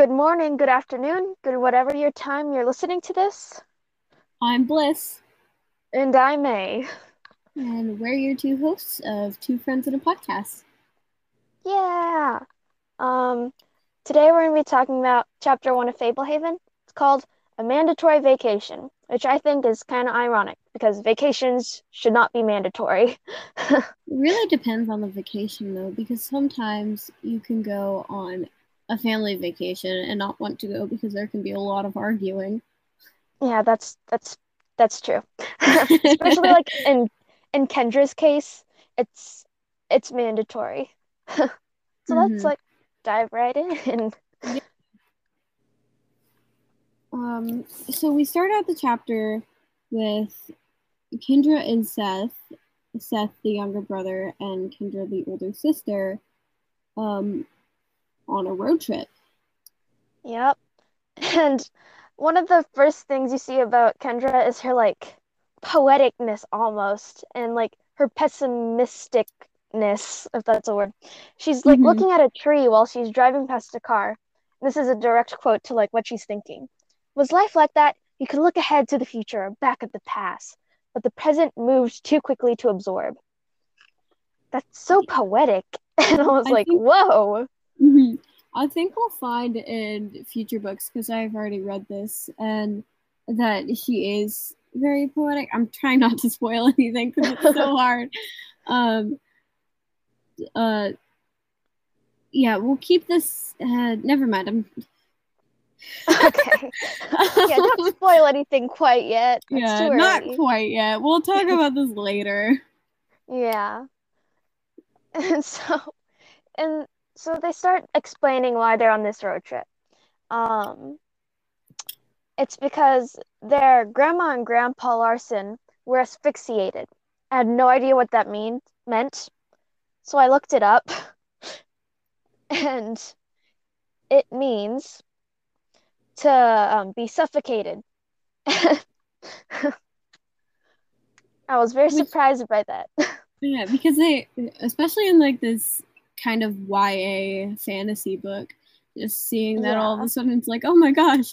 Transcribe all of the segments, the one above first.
Good morning, good afternoon, good whatever your time you're listening to this. I'm Bliss, And I'm May. and we're your two hosts of Two Friends in a Podcast. Yeah. Um, today we're going to be talking about chapter one of Fablehaven. It's called A Mandatory Vacation, which I think is kind of ironic because vacations should not be mandatory. It really depends on the vacation, though, because sometimes you can go on a family vacation and not want to go because there can be a lot of arguing. Yeah, that's that's that's true. Especially like in in Kendra's case, it's it's mandatory. So let's Mhm. like dive right in. Um, so we start out the chapter with Kendra and Seth, Seth the younger brother and Kendra the older sister, um, on a road trip. Yep. And one of the first things you see about Kendra is her like poeticness almost and like her pessimisticness, if that's a word. She's like Mhm. looking at a tree while she's driving past a car. This is a direct quote to like what she's thinking. Was life like that? You could look ahead to the future or back at the past, but the present moves too quickly to absorb. That's so poetic. And I was I like, think- whoa. hmm I think we'll find in future books because I've already read this and that he is very poetic. I'm trying not to spoil anything because it's so hard. Um, uh, yeah, we'll keep this. Uh, never mind. I'm. Okay. Yeah, don't spoil anything quite yet. It's yeah, not quite yet. We'll talk about this later. Yeah. And so and so they start explaining why they're on this road trip. Um it's because their grandma and grandpa Larsen were asphyxiated. I had no idea what that mean meant. So I looked it up. And it means to um, be suffocated. I was very surprised by that. Yeah, because they, especially in like this kind of YA fantasy book, just seeing that all of a sudden it's like, oh my gosh,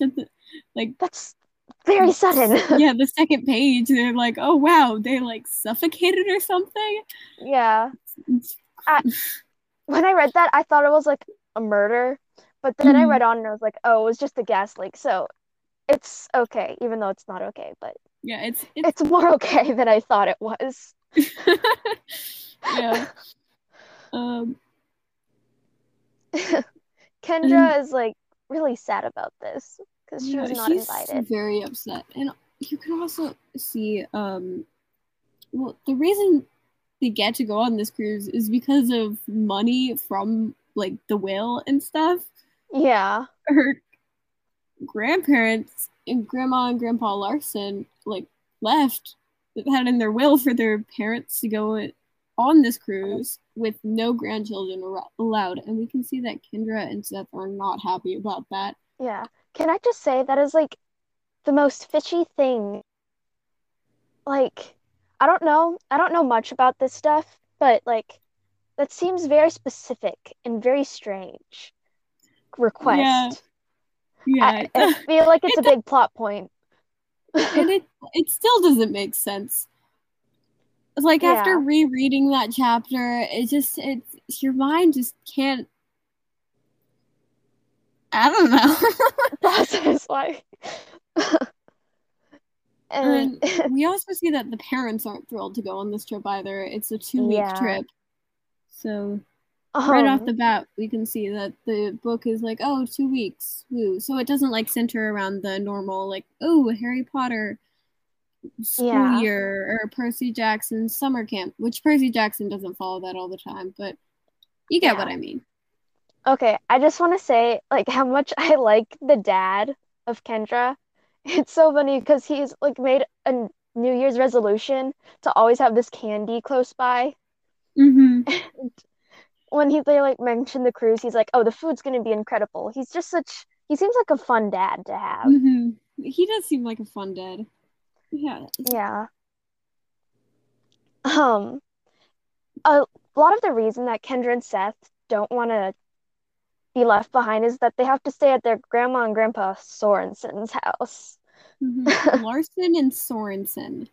like That's very sudden. yeah, the second page, they're like, oh wow, they like suffocated or something. Yeah. It's- When I read that, I thought it was like a murder, but then I Mhm. read on and I was like, oh, it was just a gas leak. So it's okay, even though it's not okay, but yeah, it's it's it's more okay than I thought it was. yeah. Um, Kendra is like really sad about this because she yeah, was not she's invited. very upset, and you can also see, um, well, the reason they get to go on this cruise is because of money from like the whale and stuff. Yeah. her grandparents and grandma and grandpa Larsen like left that had in their will for their parents to go on this cruise with no grandchildren ar- allowed and we can see that Kendra and Seth are not happy about that. Yeah. Can I just say that is like the most fishy thing? Like, I don't know. I don't know much about this stuff, but like that seems very specific and very strange request. Yeah, I, I feel like it's a It big plot point. and it it still doesn't make sense. Like after rereading that chapter, it just it's your mind just can't I don't know. Process like and we also see that the parents aren't thrilled to go on this trip either. It's a two week Yeah. trip. So right off um, the bat we can see that the book is like, oh, two weeks. Woo. So it doesn't like center around the normal like, oh, Harry Potter school Yeah. year or Percy Jackson summer camp, which Percy Jackson doesn't follow that all the time, but you get what I mean. Okay, I just want to say like how much I like the dad of Kendra. It's so funny because he's like made a New Year's resolution to always have this candy close by. Mm-hmm. When he they like mentioned the cruise, he's like, "Oh, the food's gonna be incredible." He's just such he seems like a fun dad to have. Mm-hmm. He does seem like a fun dad. Yeah. Yeah. Um, a lot of the reason that Kendra and Seth don't want to be left behind is that they have to stay at their grandma and grandpa Sorenson's house. Mm-hmm. Larsen and Sorenson.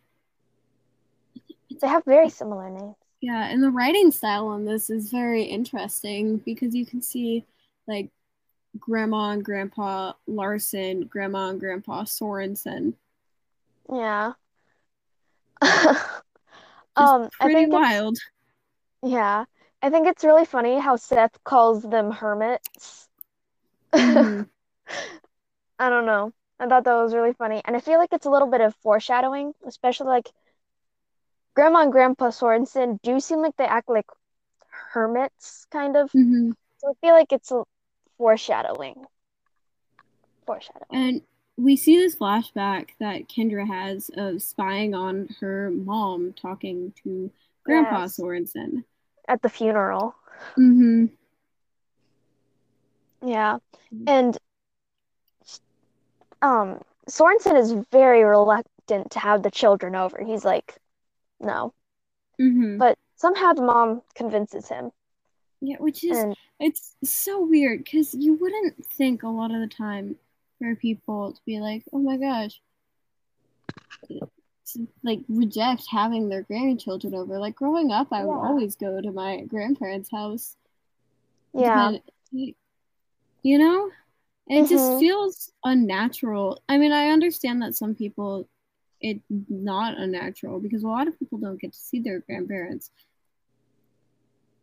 They have very similar names. Yeah, and the writing style on this is very interesting because you can see like grandma and grandpa Larsen, grandma and grandpa Sorenson. Yeah. um, pretty wild. Yeah. I think it's really funny how Seth calls them hermits. Mm-hmm. I don't know. I thought that was really funny. And I feel like it's a little bit of foreshadowing, especially like Grandma and Grandpa Sorenson do seem like they act like hermits, kind of. Mm-hmm. So I feel like it's a foreshadowing. Foreshadowing. And we see this flashback that Kendra has of spying on her mom talking to Grandpa yes. Sorenson at the funeral. Mm-hmm. Yeah, and um, Sorenson is very reluctant to have the children over. He's like, no. Mm-hmm. But somehow the mom convinces him. Yeah, which is and, it's so weird because you wouldn't think a lot of the time for people to be like, oh my gosh, like reject having their grandchildren over. Like growing up, I yeah. would always go to my grandparents' house. Yeah. You know, it mm-hmm. just feels unnatural. I mean, I understand that some people it's not unnatural because a lot of people don't get to see their grandparents.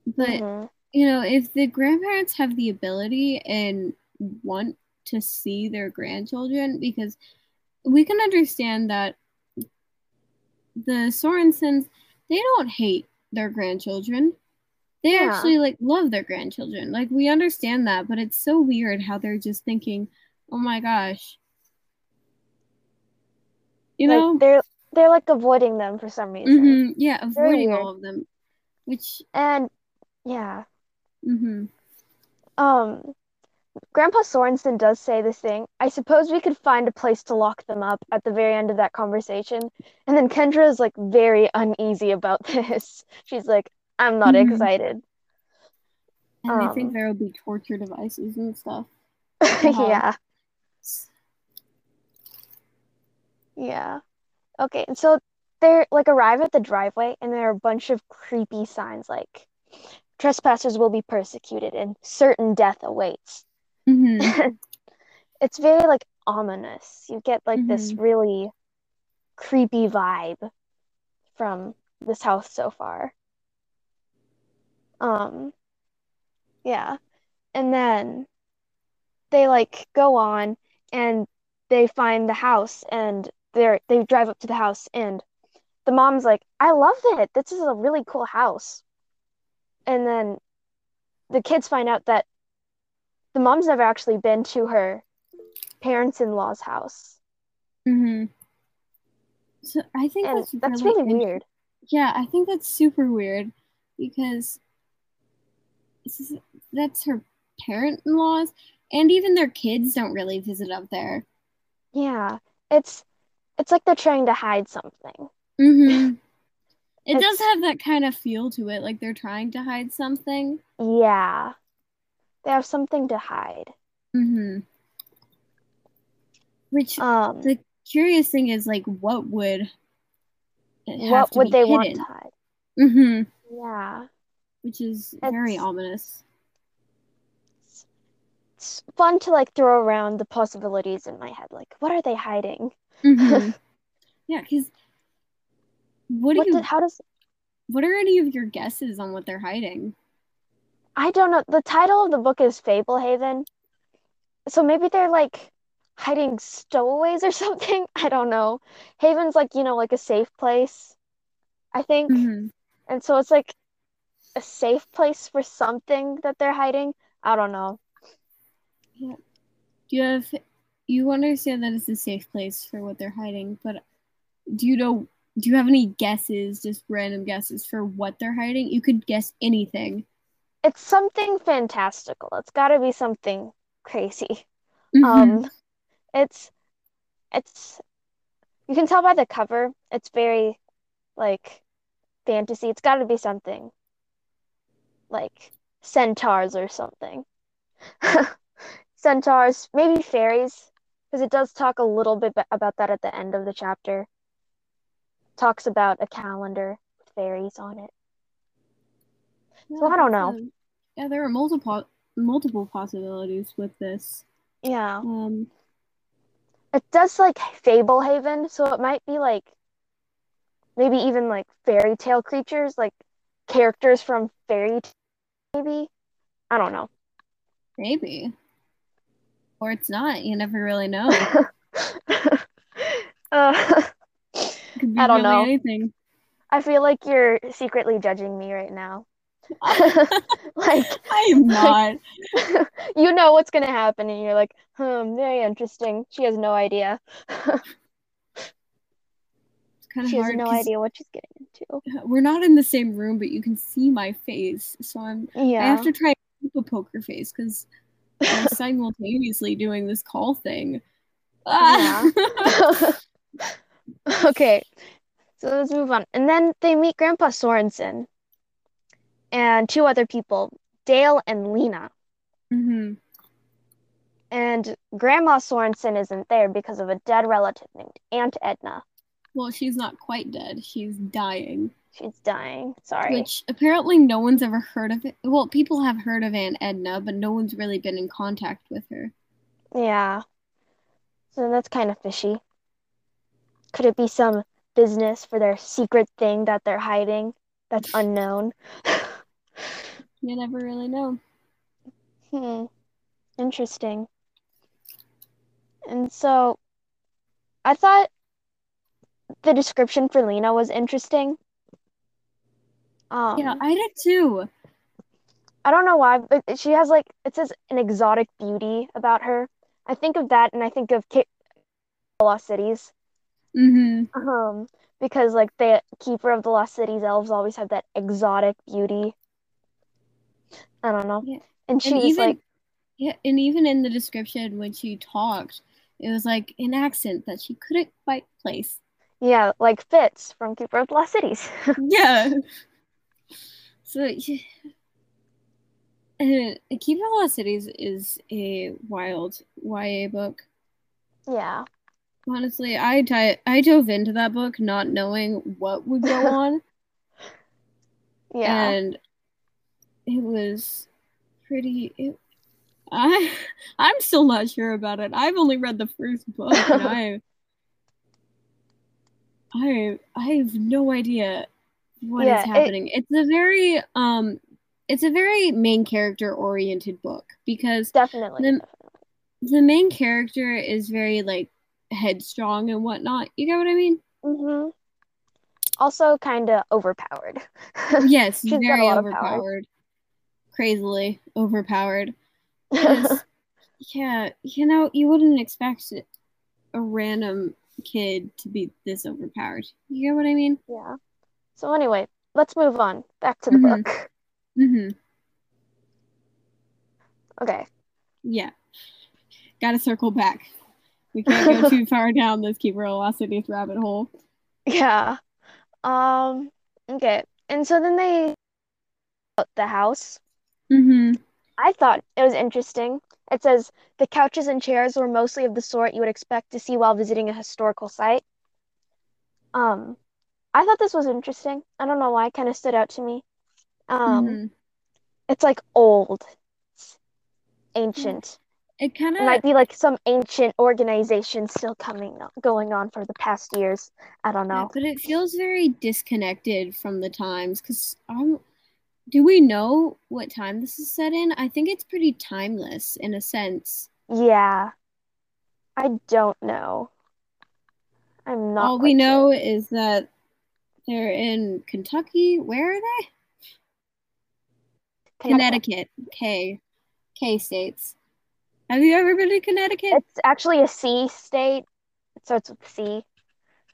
But mm-hmm. you know, if the grandparents have the ability and want to see their grandchildren, because we can understand that the Sorensons they don't hate their grandchildren. They yeah. actually like love their grandchildren. Like we understand that, but it's so weird how they're just thinking, "Oh my gosh." You like, know, they're they're like avoiding them for some reason. Mm-hmm. Yeah, avoiding all of them. Which and yeah. Mhm. Um Grandpa Sorenson does say this thing. I suppose we could find a place to lock them up at the very end of that conversation. And then Kendra is like very uneasy about this. She's like, I'm not mm-hmm. excited. And um, I think there will be torture devices and stuff. yeah. Yeah. Okay, and so they're like arrive at the driveway and there are a bunch of creepy signs like trespassers will be persecuted and certain death awaits. Mm-hmm. it's very like ominous. You get like mm-hmm. this really creepy vibe from this house so far. Um yeah. And then they like go on and they find the house and they're they drive up to the house and the mom's like, I love it. This is a really cool house. And then the kids find out that the mom's never actually been to her parents in law's house. Mm-hmm. So I think and that's, that's really, really weird. Yeah, I think that's super weird because that's her parent in laws, and even their kids don't really visit up there. Yeah, it's it's like they're trying to hide something. Mm-hmm. It does have that kind of feel to it, like they're trying to hide something. Yeah. They have something to hide. Mm-hmm. Which um the curious thing is like what would what would they hidden? want to hide? Mm-hmm. Yeah. Which is it's, very ominous. It's fun to like throw around the possibilities in my head. Like, what are they hiding? Mm-hmm. yeah, because what do what you? How does? What are any of your guesses on what they're hiding? I don't know. The title of the book is Fablehaven. So maybe they're like hiding stowaways or something. I don't know. Haven's like, you know, like a safe place, I think. Mm-hmm. And so it's like a safe place for something that they're hiding. I don't know. Yeah. Do you have you understand that it's a safe place for what they're hiding, but do you know do you have any guesses, just random guesses for what they're hiding? You could guess anything. It's something fantastical. It's got to be something crazy. Mm-hmm. Um it's it's you can tell by the cover. It's very like fantasy. It's got to be something like centaurs or something. centaurs, maybe fairies, because it does talk a little bit about that at the end of the chapter. Talks about a calendar with fairies on it. Yeah, so I don't know. yeah, there are multiple multiple possibilities with this. Yeah. Um, it does like Fablehaven, so it might be like maybe even like fairy tale creatures, like characters from fairy tale, maybe. I don't know. Maybe. Or it's not. You never really know. uh, I don't know. Anything. I feel like you're secretly judging me right now. like I am not. Like, you know what's gonna happen, and you're like, hmm, very interesting. She has no idea. kind of she has no idea what she's getting into. We're not in the same room, but you can see my face, so I'm. Yeah. I have to try a poker face because I'm simultaneously doing this call thing. Yeah. okay, so let's move on, and then they meet Grandpa Sorenson and two other people, Dale and Lena. Mm-hmm. And Grandma Sorenson isn't there because of a dead relative named Aunt Edna. Well, she's not quite dead. She's dying. She's dying. Sorry. Which apparently no one's ever heard of it. Well, people have heard of Aunt Edna, but no one's really been in contact with her. Yeah. So that's kind of fishy. Could it be some business for their secret thing that they're hiding that's unknown? You never really know. Hmm. Interesting. And so I thought the description for Lena was interesting. Um, yeah, I did too. I don't know why, but she has like it says an exotic beauty about her. I think of that, and I think of K- Lost Cities. Mm-hmm. Um, because like the keeper of the Lost Cities elves always have that exotic beauty. I don't know. Yeah. And she and was even, like, yeah, and even in the description when she talked, it was like an accent that she couldn't quite place. Yeah, like Fitz from Keeper of the Lost Cities. yeah. So, yeah. Uh, Keeper of the Lost Cities is a wild YA book. Yeah. Honestly, I di- I dove into that book not knowing what would go on. yeah. And it was pretty it, I I'm still not sure about it. I've only read the first book and I I I have no idea what yeah, is happening. It, it's a very um it's a very main character oriented book because definitely the, the main character is very like headstrong and whatnot. You get what I mean? Mm-hmm. Also, kind of overpowered. yes, very overpowered crazily overpowered. yeah, you know, you wouldn't expect a random kid to be this overpowered. You get what I mean? Yeah. So anyway, let's move on back to the mm-hmm. book. Mm-hmm. Okay. Yeah. Gotta circle back. We can't go too far down this Keeper of rabbit hole. Yeah. Um. Okay. And so then they the house Mm-hmm. I thought it was interesting. It says the couches and chairs were mostly of the sort you would expect to see while visiting a historical site. Um, I thought this was interesting. I don't know why it kind of stood out to me. Um, mm-hmm. it's like old, it's ancient. It kind of might be like some ancient organization still coming going on for the past years. I don't know. Yeah, but it feels very disconnected from the times because I'm do we know what time this is set in? I think it's pretty timeless in a sense. Yeah. I don't know. I'm not. All we know is that they're in Kentucky. Where are they? Connecticut. K. K states. Have you ever been to Connecticut? It's actually a C state. It starts with C.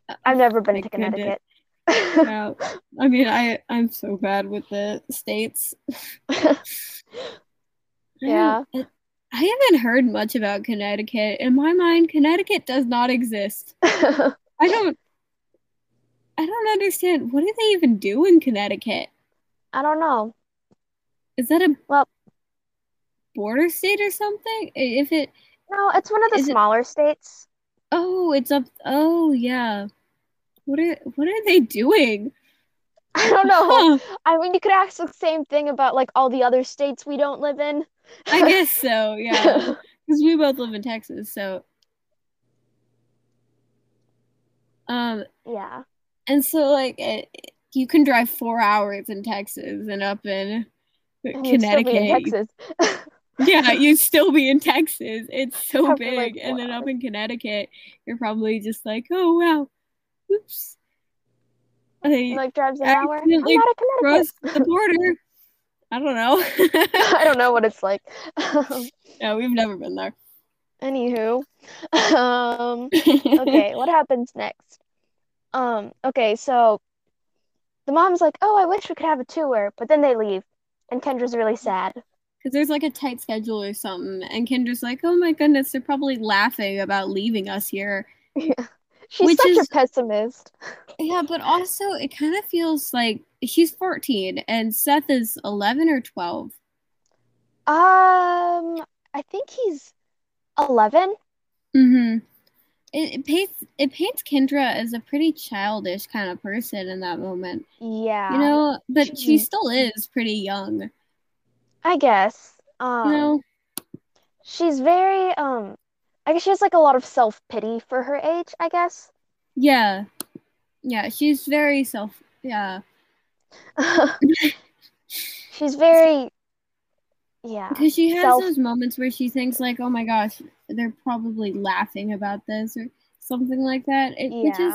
Uh, I've never been to Connecticut yeah. I mean, I I'm so bad with the states. yeah. I, I haven't heard much about Connecticut. In my mind, Connecticut does not exist. I don't I don't understand. What do they even do in Connecticut? I don't know. Is that a well border state or something? If it No, it's one of the Is it- smaller states. oh, it's up oh yeah. What are what are they doing? I don't know. I mean, you could ask the same thing about like all the other states we don't live in. I guess so, yeah. Because we both live in Texas, so um Yeah. and so like it, you can drive four hours in Texas and up in And be in Connecticut. Texas. Yeah, you'd still be in Texas. It's so Probably, like, big. And then up in Connecticut, you're probably just like, oh wow. I like drives an hour. I'm not a Connecticut. the border. I don't know. I don't know what it's like. no, we've never been there. Anywho, um, okay, what happens next? Um, okay, so the mom's like, "Oh, I wish we could have a tour," but then they leave, and Kendra's really sad. Because there's like a tight schedule or something. And Kendra's like, oh my goodness, they're probably laughing about leaving us here. She's Which such is- a pessimist. Yeah, but also it kind of feels like she's 14 and Seth is 11 or 12. Um, I think he's 11. Mm-hmm. It, it paints it paints Kendra as a pretty childish kind of person in that moment, Yeah, you know. But she Mhm. still is pretty young, I guess. Um, know. she's very um, I guess she has like a lot of self-pity for her age, I guess. Yeah, yeah. She's very self. Yeah, She's very, yeah, because she has Self- those moments where she thinks like, "Oh my gosh, they're probably laughing about this" or something like that. It, Which is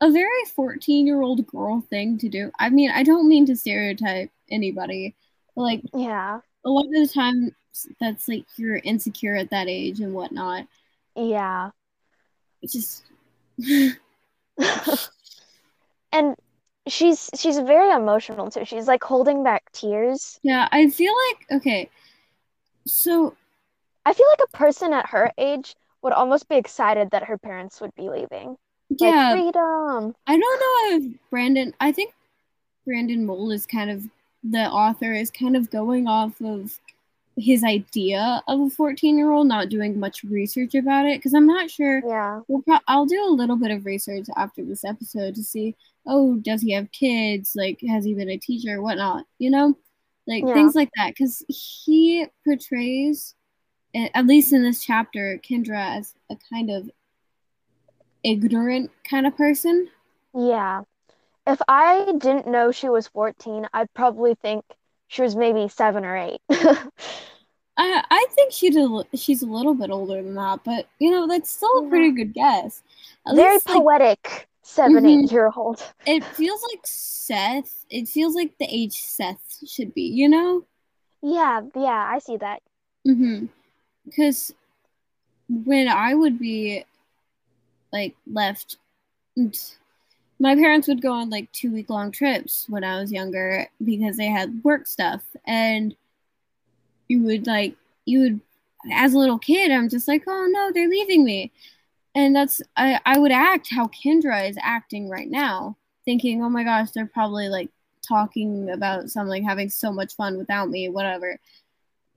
a very 14 year old girl thing to do. I mean, I don't mean to stereotype anybody, but like yeah, a lot of the time that's like you're insecure at that age and whatnot. Yeah. It's just And she's she's very emotional too. She's like holding back tears. yeah, I feel like okay. So I feel like a person at her age would almost be excited that her parents would be leaving. Like yeah, freedom. I don't know if Brandon I think Brandon Mull is kind of the author is kind of going off of his idea of a 14 year old, not doing much research about it because I'm not sure Yeah. We'll pro- I'll do a little bit of research after this episode to see, oh, does he have kids? Like, has he been a teacher? Whatnot, you know? Like, Yeah. things like that. Because he portrays, at least in this chapter, Kendra as a kind of ignorant kind of person. Yeah. If I didn't know she was 14, I'd probably think she was maybe seven or eight. I, I think she's a, she's a little bit older than that, but, you know, that's still a pretty good guess. At Very least, like, poetic seven, Mhm. eight year old. it feels like Seth, it feels like the age Seth should be, you know? Yeah, yeah, I see that. Mm-hmm. Because when I would be like left, my parents would go on like two week long trips when I was younger because they had work stuff. And you would like, you would, as a little kid, I'm just like, oh no, they're leaving me. And that's, I, I would act how Kendra is acting right now, thinking, oh my gosh, they're probably like talking about something, having so much fun without me, whatever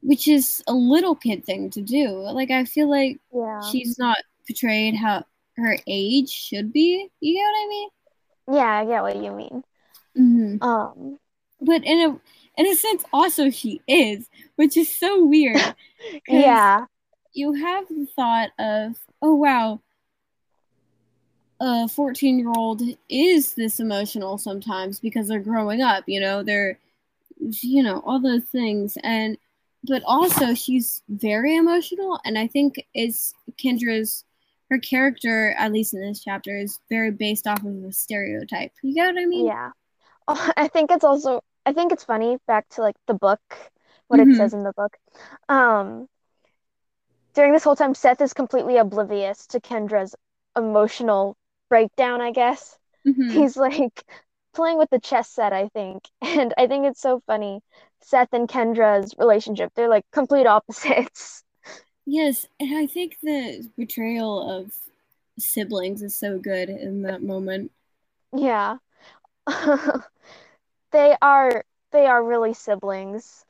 which is a little kid thing to do. Like I feel like Yeah. she's not portrayed how her age should be. You get what I mean? Yeah, I get what you mean. Mm-hmm. Um, But in a in a sense, also she is, which is so weird. yeah, you have the thought of, oh wow, a fourteen year old is this emotional sometimes because they're growing up. You know, they're you know all those things and but also she's very emotional and i think it's kendra's her character at least in this chapter is very based off of a stereotype you get what i mean yeah. Oh, I think it's also, I think it's funny back to like the book, what it Mhm. says in the book. Um, during this whole time, Seth is completely oblivious to Kendra's emotional breakdown, I guess. Mhm. He's like playing with the chess set, I think. And I think it's so funny. Seth and Kendra's relationship, they're like complete opposites. Yes and i think the betrayal of siblings is so good in that moment Yeah. They are they are really siblings.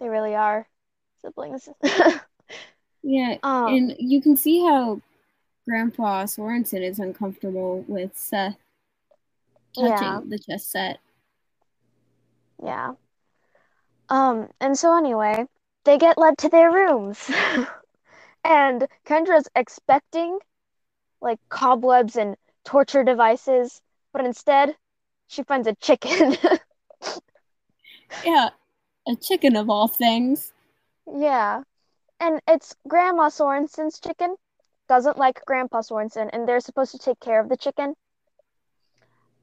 They really are. siblings. Yeah, um, and you can see how Grandpa Sorenson is uncomfortable with Seth touching yeah, the chess set. yeah. Um, and so anyway, they get led to their rooms. And Kendra's expecting like cobwebs and torture devices, but instead she finds a chicken. Yeah, a chicken of all things. yeah. And it's Grandma Sorenson's chicken. Doesn't like Grandpa Sorenson, and they're supposed to take care of the chicken.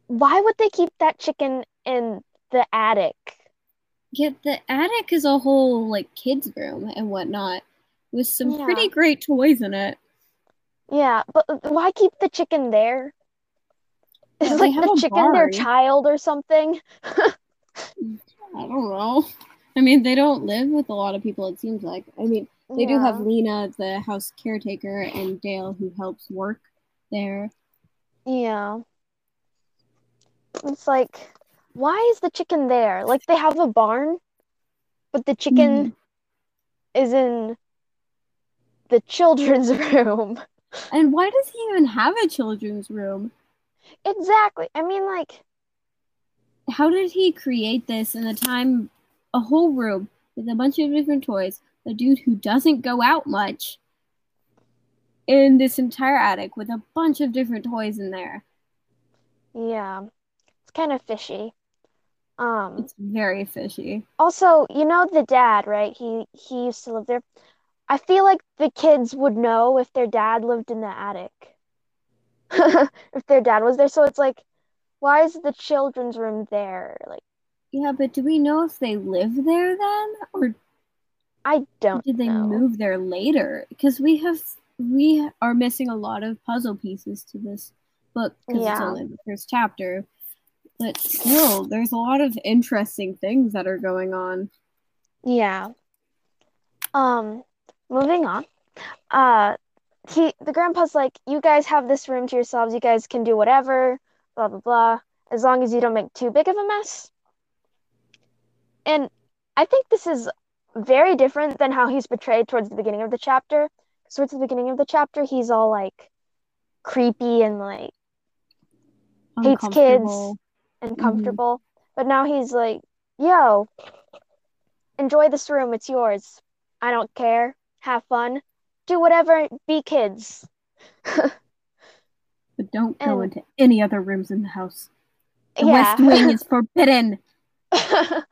Why would they keep that chicken in the attic? Yet the attic is a whole like kids' room and whatnot, with some Yeah. pretty great toys in it. Yeah, but why keep the chicken there? Is Yeah, they like the chicken their child or something? I don't know. I mean, they don't live with a lot of people. It seems like. I mean, they do have Lena, the house caretaker, and Dale, who helps work there. Yeah. It's like, why is the chicken there? Like they have a barn, but the chicken hmm. is in the children's room. And why does he even have a children's room? Exactly. I mean, like, How did he create this in the time? A whole room with a bunch of different toys. A dude who doesn't go out much. In this entire attic with a bunch of different toys in there. yeah, it's kind of fishy. Um, It's very fishy. also, you know the dad, right? He he used to live there. I feel like the kids would know if their dad lived in the attic. If their dad was there. So it's like, why is the children's room there? Like, Yeah, but do we know if they live there then? Or I don't did they know. move there later? Because we have we are missing a lot of puzzle pieces to this book because it's only the first chapter. But still, there's a lot of interesting things that are going on. Yeah. Um, moving on. Uh, he the grandpa's like, you guys have this room to yourselves. You guys can do whatever, blah blah blah, as long as you don't make too big of a mess. And I think this is very different than how he's portrayed towards the beginning of the chapter. Towards the beginning of the chapter, he's all like creepy and like Hates kids. Uncomfortable. and Mhm. comfortable. But now he's like, yo, enjoy this room. It's yours. I don't care. Have fun. Do whatever. Be kids. But don't go And- into any other rooms in the house. The yeah. West Wing is forbidden. Beauty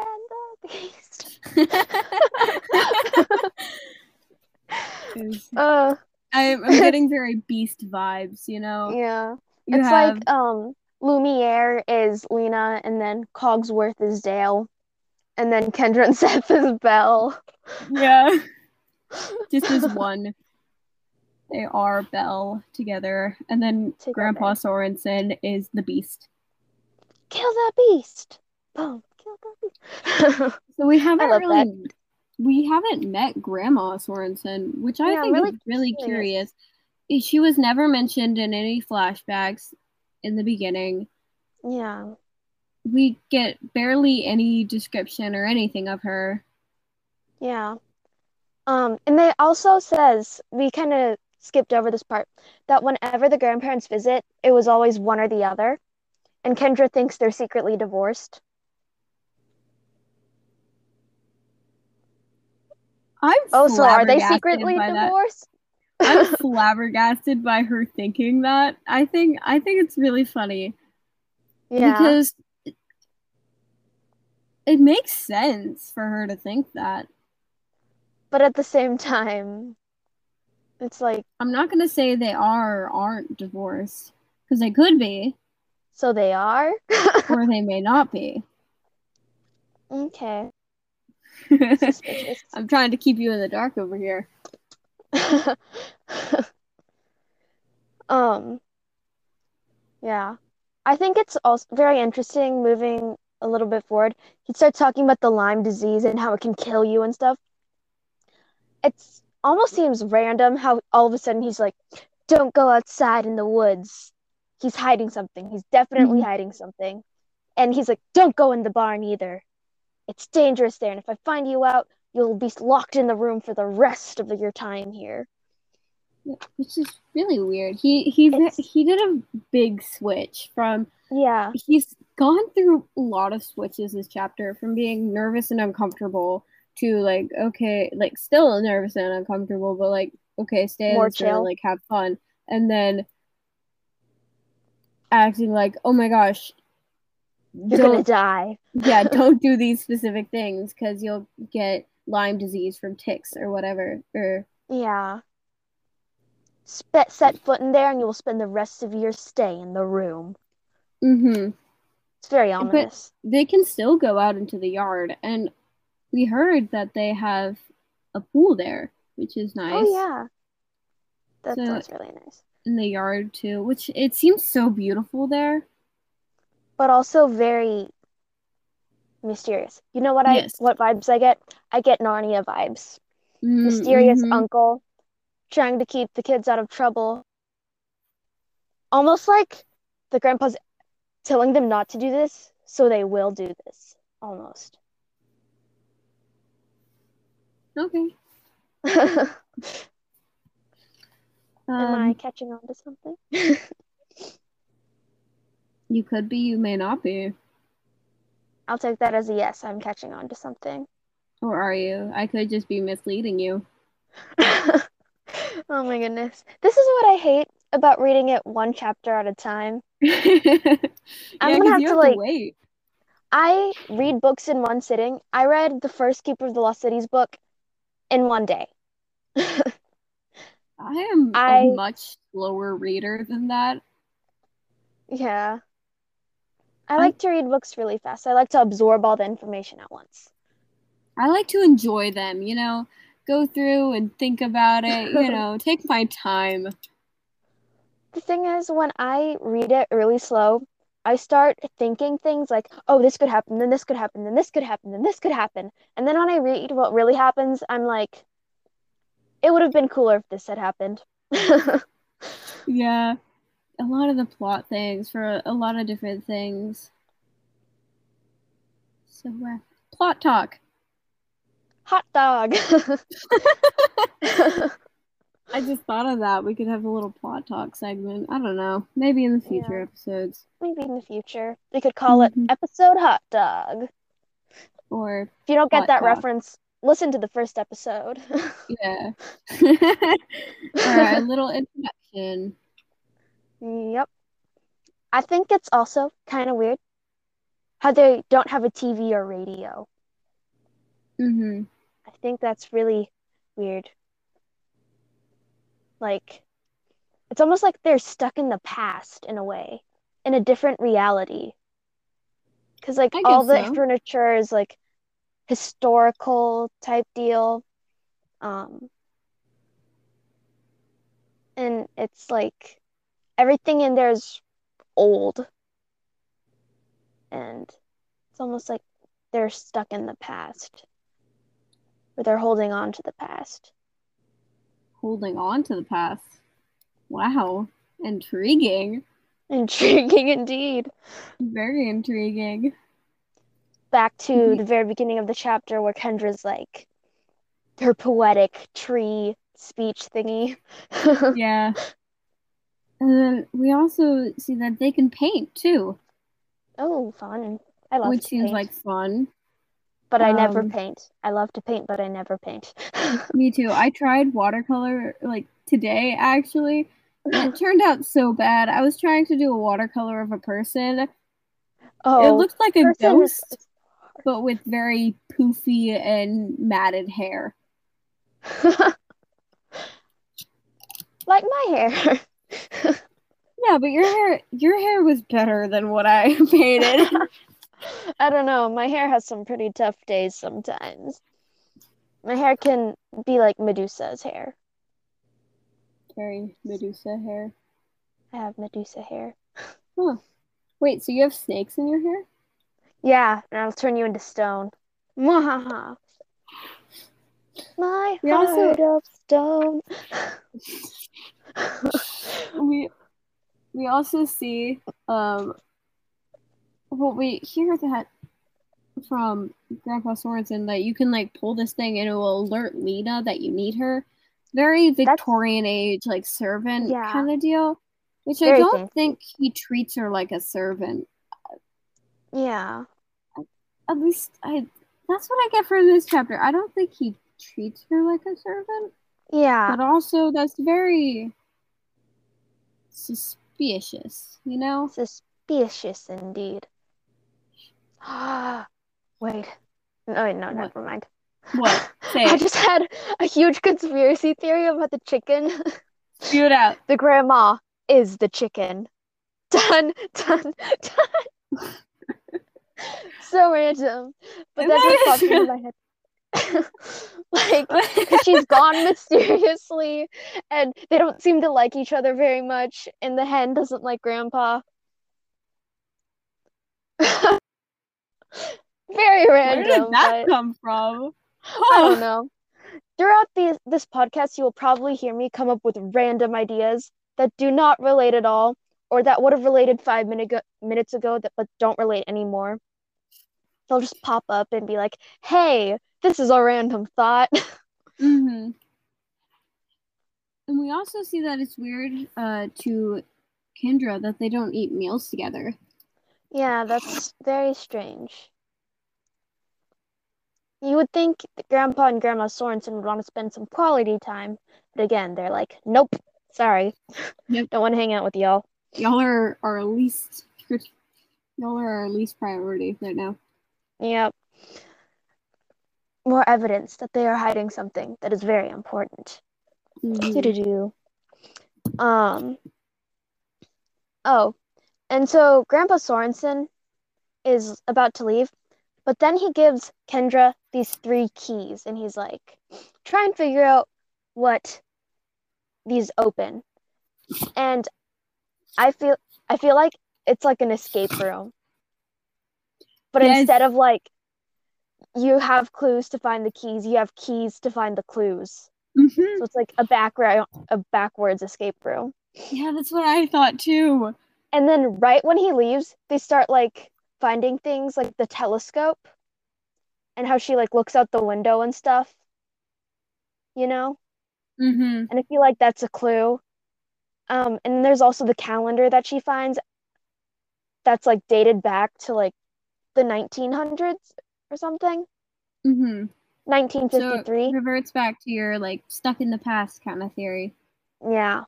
and the Beast. Uh, I'm, I'm getting very beast vibes, you know? yeah. You it's have like um Lumiere is Lena and then Cogsworth is Dale. And then Kendra and Seth is Belle. Yeah. Just as one. They are Belle together. And then Together. Grandpa Sorenson is the beast. Kill that beast. Boom. Kill that beast. So we haven't really that. we haven't met Grandma Sorenson, which I Yeah, think really is really curious. curious. She was never mentioned in any flashbacks in the beginning. yeah. We get barely any description or anything of her. Yeah. Um, and they also says we kind of skipped over this part that whenever the grandparents visit, it was always one or the other. And Kendra thinks they're secretly divorced. I'm Oh, so are they secretly divorced? I'm flabbergasted by her thinking that. I think I think it's really funny Yeah. because it, it makes sense for her to think that. But at the same time, it's like, I'm not gonna say they are or aren't divorced because they could be so they are? or they may not be. Okay. I'm trying to keep you in the dark over here. Um, yeah. I think it's also very interesting moving a little bit forward. He starts talking about the Lyme disease and how it can kill you and stuff. It's almost seems random how all of a sudden he's like, "Don't go outside in the woods." He's hiding something. He's definitely Mhm. hiding something. And he's like, "Don't go in the barn either. It's dangerous there, and if I find you out, you'll be locked in the room for the rest of your time here. Which is really weird. He he It's- he did a big switch from Yeah. he's gone through a lot of switches this chapter from being nervous and uncomfortable to like okay like still nervous and uncomfortable but like okay stay More chill. like have fun and then acting like oh my gosh You're gonna die. yeah don't do these specific things because you'll get lyme disease from ticks or whatever or Yeah. Spe- set foot in there and you will spend the rest of your stay in the room. mm-hmm It's very But- ominous. they can still go out into the yard and we heard that they have a pool there which is nice Oh yeah. That So- sounds really nice. in the yard too which it seems so beautiful there But also very mysterious. You know what I Yes. what vibes I get? I get Narnia vibes. Mm, Mysterious mhm. uncle trying to keep the kids out of trouble. Almost like the grandpa's telling them not to do this, so they will do this. Almost. okay Am um, I catching on to something? you could be you may not be I'll take that as a yes. I'm catching on to something. or are you i could just be misleading you oh my goodness. This is what I hate about reading it one chapter at a time. yeah I'm gonna have to, have like- to wait I read books in one sitting. I read the first Keeper of the Lost Cities book in one day. i am I- a much slower reader than that Yeah. I mm. like to read books really fast. I like to absorb all the information at once. i like to enjoy them you know go through and think about it you know take my time The thing is, when I read it really slow, I start thinking things like, oh, this could happen, then this could happen, then this could happen, then this could happen. And then when I read what really happens, I'm like, it would have been cooler if this had happened. Yeah, a lot of the plot things for a, a lot of different things. So, uh, plot talk. Hot dog. I just thought of that. We could have a little plot talk segment. I don't know. Maybe in the future Yeah. episodes. Maybe in the future. We could call it Mhm. episode hot dog. Or, If you don't get that dog. reference, listen to the first episode. yeah. or a little introduction. Yep. I think it's also kind of weird how they don't have a TV or radio. Mm-hmm. I think that's really weird. Like, it's almost like they're stuck in the past in a way, in a different reality. Because, like, all the so. furniture is like historical type deal. Um, and it's like everything in there is old. And it's almost like they're stuck in the past, or they're holding on to the past. Holding on to the past. Wow. Intriguing. Intriguing indeed. Very intriguing. Back to Mhm. the very beginning of the chapter where Kendra's like her poetic tree speech thingy. Yeah. And we also see that they can paint too, Oh, fun. I love which seems paint, like fun. but I never um, paint. I love to paint, but I never paint. Me too. I tried watercolor like today actually. It turned out so bad. I was trying to do a watercolor of a person. Oh, it looked like a person is- ghost, but with very poofy and matted hair. like my hair. Yeah, but your hair your hair was better than what I painted. I don't know. My hair has some pretty tough days sometimes. My hair can be like Medusa's hair. very Medusa hair. I have Medusa hair. Huh. Wait, so you have snakes in your hair? Yeah, and I'll turn you into stone. Mwahaha. My We also- heart of stone. we we also see um well we hear that from Grandpa Sorenson that you can like pull this thing and it will alert Lena that you need her. Very Victorian That's, age, like servant yeah. kind of deal. Which Very I don't fancy. think he treats her like a servant. Yeah. At least I that's what I get from this chapter. I don't think he treats her like a servant. Yeah. But also that's very suspicious, you know? Suspicious indeed. Ah, Wait. No, wait, no, what? never mind. What? Say I just had a huge conspiracy theory about the chicken. Spew it out. The grandma is the chicken. Done, done, done. so random. But that just popped into my head. like she's gone mysteriously and they don't seem to like each other very much and the hen doesn't like grandpa very random. Where did that come from? I don't know. Throughout these, this podcast, you will probably hear me come up with random ideas that do not relate at all, or that would have related five minute go- minutes ago, that but don't relate anymore. They'll just pop up and be like, "Hey, this is a random thought." mm-hmm. And we also see that it's weird uh, to Kendra that they don't eat meals together. Yeah, that's very strange. You would think Grandpa and Grandma Sorenson would want to spend some quality time, but again, they're like, nope, sorry, yep. don't want to hang out with y'all. Y'all are our least, y'all are our least priority right now. Yep. More evidence that they are hiding something that is very important. Mm-hmm. Um. Oh, and so Grandpa Sorenson is about to leave, but then he gives Kendra these three keys and he's like, try and figure out what these open. And I feel I feel like it's like an escape room. But yes. instead of like you have clues to find the keys, you have keys to find the clues. Mm-hmm. So it's like a background a backwards escape room. Yeah, that's what I thought too. And then right when he leaves, they start like finding things like the telescope and how she like looks out the window and stuff. You know? Mm-hmm. And I feel like that's a clue. Um, and there's also the calendar that she finds that's like dated back to like the 1900s or something. Mm-hmm. 1953. So reverts back to your like stuck in the past kind of theory. Yeah.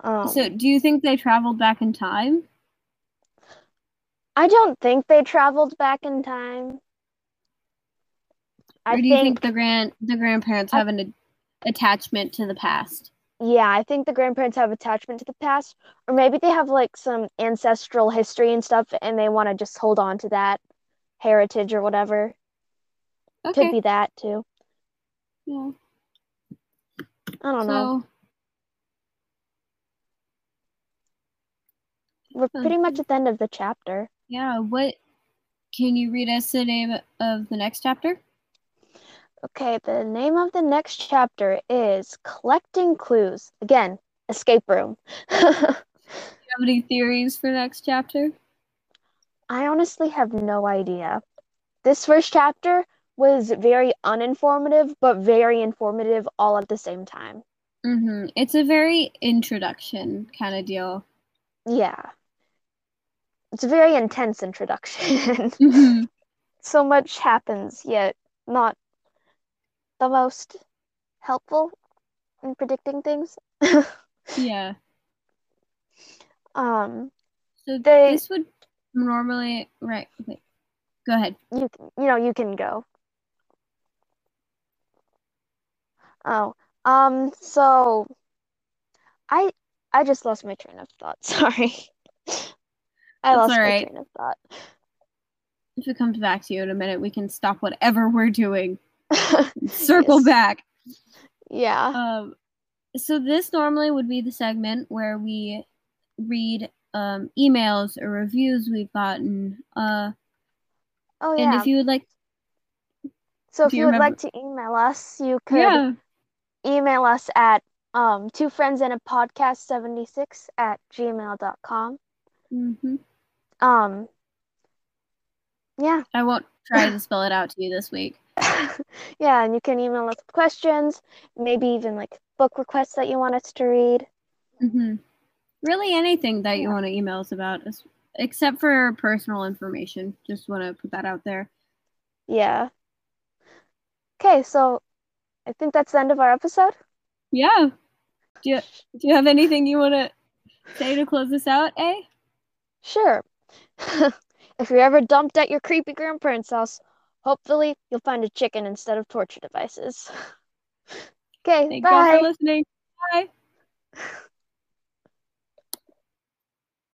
Um, so, do you think they traveled back in time? I don't think they traveled back in time. I or do you think, think the grand the grandparents I, have an attachment to the past? Yeah, I think the grandparents have attachment to the past, or maybe they have like some ancestral history and stuff, and they want to just hold on to that heritage or whatever. Okay. Could be that too. Yeah. I don't so, know. We're pretty much at the end of the chapter. Yeah, what can you read us the name of the next chapter? Okay, the name of the next chapter is Collecting Clues. Again, escape room. Do you have any theories for next chapter? I honestly have no idea. This first chapter was very uninformative, but very informative all at the same time. Mm-hmm. It's a very introduction kind of deal. Yeah it's a very intense introduction. Mm-hmm. so much happens, yet not the most helpful in predicting things. yeah. Um. So they, this would normally right. Okay, go ahead. You you know you can go. Oh. Um. So. I I just lost my train of thought. Sorry. I lost my train of thought. If it comes back to you in a minute, we can stop whatever we're doing. circle yes. back. Yeah. Um, so this normally would be the segment where we read um, emails or reviews we've gotten. Uh, oh yeah. And if you would like, so if you, you would like to email us, you could yeah. email us at um two friends and a podcast 76 at gmail.com. Mm-hmm um Yeah. I won't try to spell it out to you this week. yeah, and you can email us questions, maybe even like book requests that you want us to read. Mm-hmm. Really, anything that you want to email us about, except for personal information. Just want to put that out there. Yeah. Okay, so I think that's the end of our episode. Yeah. Do you, do you have anything you want to say to close this out, eh? Sure. if you're ever dumped at your creepy grandparents' house, hopefully you'll find a chicken instead of torture devices. okay, Thank bye. you for listening. Bye.